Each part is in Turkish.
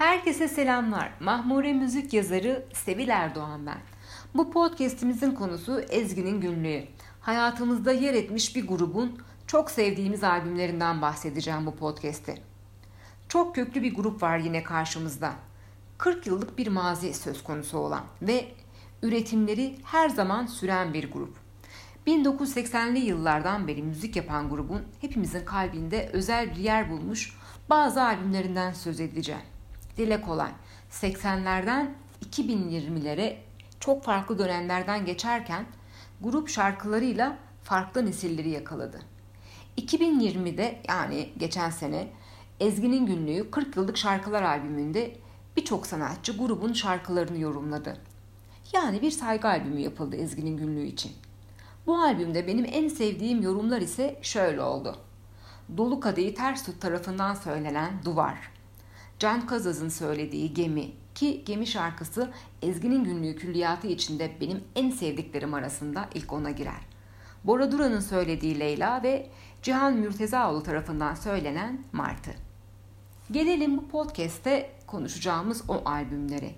Herkese selamlar. Mahmure müzik yazarı Sevil Erdoğan ben. Bu podcast'imizin konusu Ezgi'nin günlüğü. Hayatımızda yer etmiş bir grubun çok sevdiğimiz albümlerinden bahsedeceğim bu podcast'te. Çok köklü bir grup var yine karşımızda. 40 yıllık bir mazi söz konusu olan ve üretimleri her zaman süren bir grup. 1980'li yıllardan beri müzik yapan grubun hepimizin kalbinde özel bir yer bulmuş bazı albümlerinden söz edeceğim. Dile kolay. 80'lerden 2020'lere çok farklı dönemlerden geçerken grup şarkılarıyla farklı nesilleri yakaladı. 2020'de yani geçen sene Ezgi'nin günlüğü 40 yıllık şarkılar albümünde birçok sanatçı grubun şarkılarını yorumladı. Yani bir saygı albümü yapıldı Ezgi'nin günlüğü için. Bu albümde benim en sevdiğim yorumlar ise şöyle oldu. Dolu Kadehi Ters Tut tarafından söylenen Duvar. Can Kazaz'ın söylediği Gemi ki Gemi şarkısı Ezgi'nin günlüğü külliyatı içinde benim en sevdiklerim arasında ilk ona girer. Bora Duran'ın söylediği Leyla ve Cihan Mürtezaoğlu tarafından söylenen Martı. Gelelim bu podcast'te konuşacağımız o albümlere.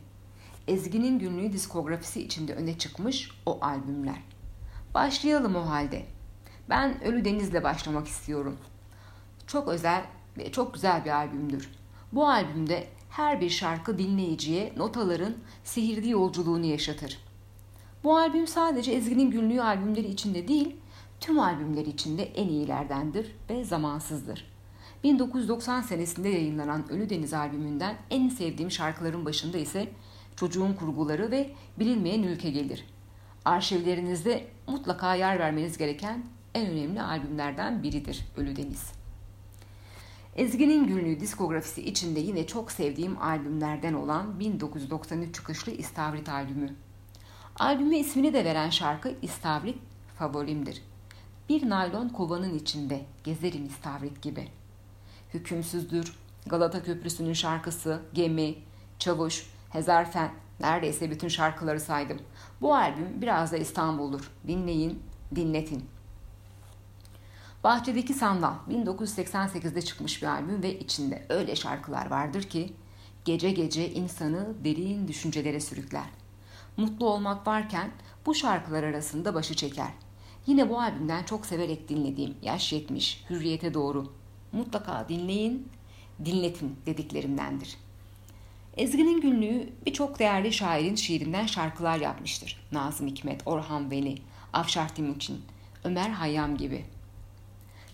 Ezgi'nin günlüğü diskografisi içinde öne çıkmış o albümler. Başlayalım o halde. Ben Ölü Deniz'le başlamak istiyorum. Çok özel ve çok güzel bir albümdür. Bu albümde her bir şarkı dinleyiciye notaların sihirli yolculuğunu yaşatır. Bu albüm sadece Ezgi'nin günlüğü albümleri içinde değil, tüm albümleri içinde en iyilerdendir ve zamansızdır. 1990 senesinde yayınlanan Ölü Deniz albümünden en sevdiğim şarkıların başında ise Çocuğun Kurguları ve Bilinmeyen Ülke gelir. Arşivlerinizde mutlaka yer vermeniz gereken en önemli albümlerden biridir Ölü Deniz. Ezgi'nin günlüğü diskografisi içinde yine çok sevdiğim albümlerden olan 1993 çıkışlı İstavrit albümü. Albüme ismini de veren şarkı İstavrit favorimdir. Bir naylon kovanın içinde gezerim İstavrit gibi. Hükümsüzdür, Galata Köprüsü'nün şarkısı, Gemi, Çavuş, Hezarfen, neredeyse bütün şarkıları saydım. Bu albüm biraz da İstanbul'dur. Dinleyin, dinletin. Bahçedeki Sandal 1988'de çıkmış bir albüm ve içinde öyle şarkılar vardır ki gece gece insanı derin düşüncelere sürükler. Mutlu olmak varken bu şarkılar arasında başı çeker. Yine bu albümden çok severek dinlediğim Yaş Yetmiş, Hürriyete Doğru. Mutlaka dinleyin, dinletin dediklerimdendir. Ezgi'nin günlüğü birçok değerli şairin şiirinden şarkılar yapmıştır. Nazım Hikmet, Orhan Veli, Afşar Timuçin, Ömer Hayyam gibi.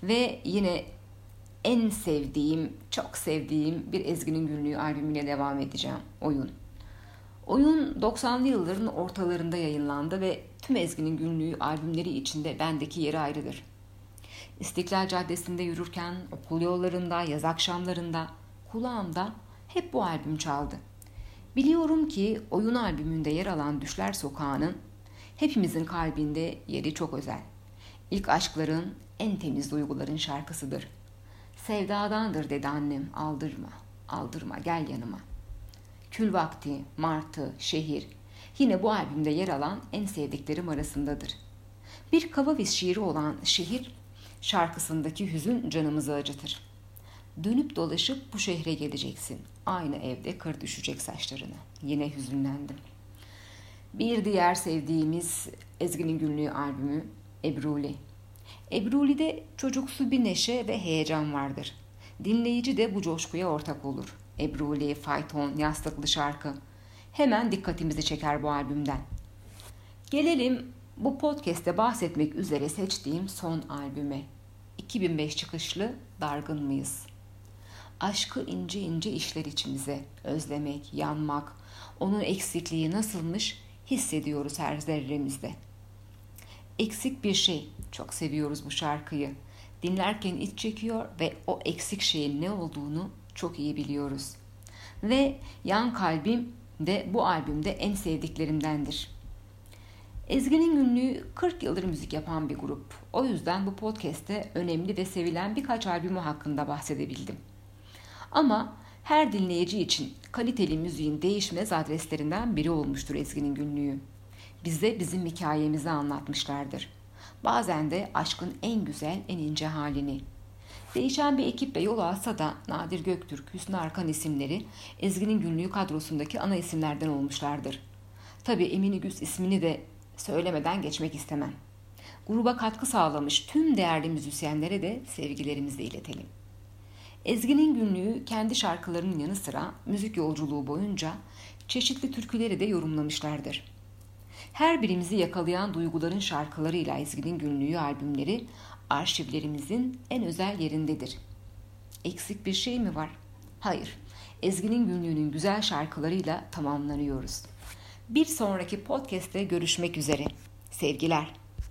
Ve yine en sevdiğim, çok sevdiğim bir Ezgi'nin Günlüğü albümüyle devam edeceğim. Oyun. Oyun 90'lı yılların ortalarında yayınlandı ve tüm Ezgi'nin Günlüğü albümleri içinde bendeki yeri ayrıdır. İstiklal Caddesi'nde yürürken, okul yollarında, yaz akşamlarında, kulağımda hep bu albüm çaldı. Biliyorum ki oyun albümünde yer alan Düşler Sokağı'nın hepimizin kalbinde yeri çok özel. İlk aşkların, en temiz duyguların şarkısıdır. Sevdadandır dedi annem, aldırma, aldırma gel yanıma. Kül vakti, martı, şehir yine bu albümde yer alan en sevdiklerim arasındadır. Bir Kavavis şiiri olan Şehir şarkısındaki hüzün canımızı acıtır. Dönüp dolaşıp bu şehre geleceksin. Aynı evde kır düşecek saçlarını. Yine hüzünlendim. Bir diğer sevdiğimiz Ezgi'nin Günlüğü albümü Ebruli. Ebruli'de çocuksu bir neşe ve heyecan vardır. Dinleyici de bu coşkuya ortak olur. Ebruli, fayton, yastıklı şarkı. Hemen dikkatimizi çeker bu albümden. Gelelim bu podcast'te bahsetmek üzere seçtiğim son albüme. 2005 çıkışlı Dargın mıyız? Aşkı ince ince işler içimize. Özlemek, yanmak, onun eksikliği nasılmış hissediyoruz her zerremizde. Eksik bir şey. Çok seviyoruz bu şarkıyı. Dinlerken iç çekiyor ve o eksik şeyin ne olduğunu çok iyi biliyoruz. Ve Yan Kalbim de bu albümde en sevdiklerimdendir. Ezgi'nin günlüğü 40 yıldır müzik yapan bir grup. O yüzden bu podcast'te önemli ve sevilen birkaç albümü hakkında bahsedebildim. Ama her dinleyici için kaliteli müziğin değişmez adreslerinden biri olmuştur Ezgi'nin günlüğü. Bize bizim hikayemizi anlatmışlardır. Bazen de aşkın en güzel, en ince halini. Değişen bir ekiple yol alsa da Nadir Göktürk, Hüsnü Arkan isimleri Ezgi'nin günlüğü kadrosundaki ana isimlerden olmuşlardır. Tabi Emine Güz ismini de söylemeden geçmek istemem. Gruba katkı sağlamış tüm değerli müzisyenlere de sevgilerimizi iletelim. Ezgi'nin günlüğü kendi şarkılarının yanı sıra müzik yolculuğu boyunca çeşitli türküleri de yorumlamışlardır. Her birimizi yakalayan duyguların şarkılarıyla Ezgi'nin günlüğü albümleri arşivlerimizin en özel yerindedir. Eksik bir şey mi var? Hayır. Ezgi'nin günlüğünün güzel şarkılarıyla tamamlanıyoruz. Bir sonraki podcast'te görüşmek üzere. Sevgiler.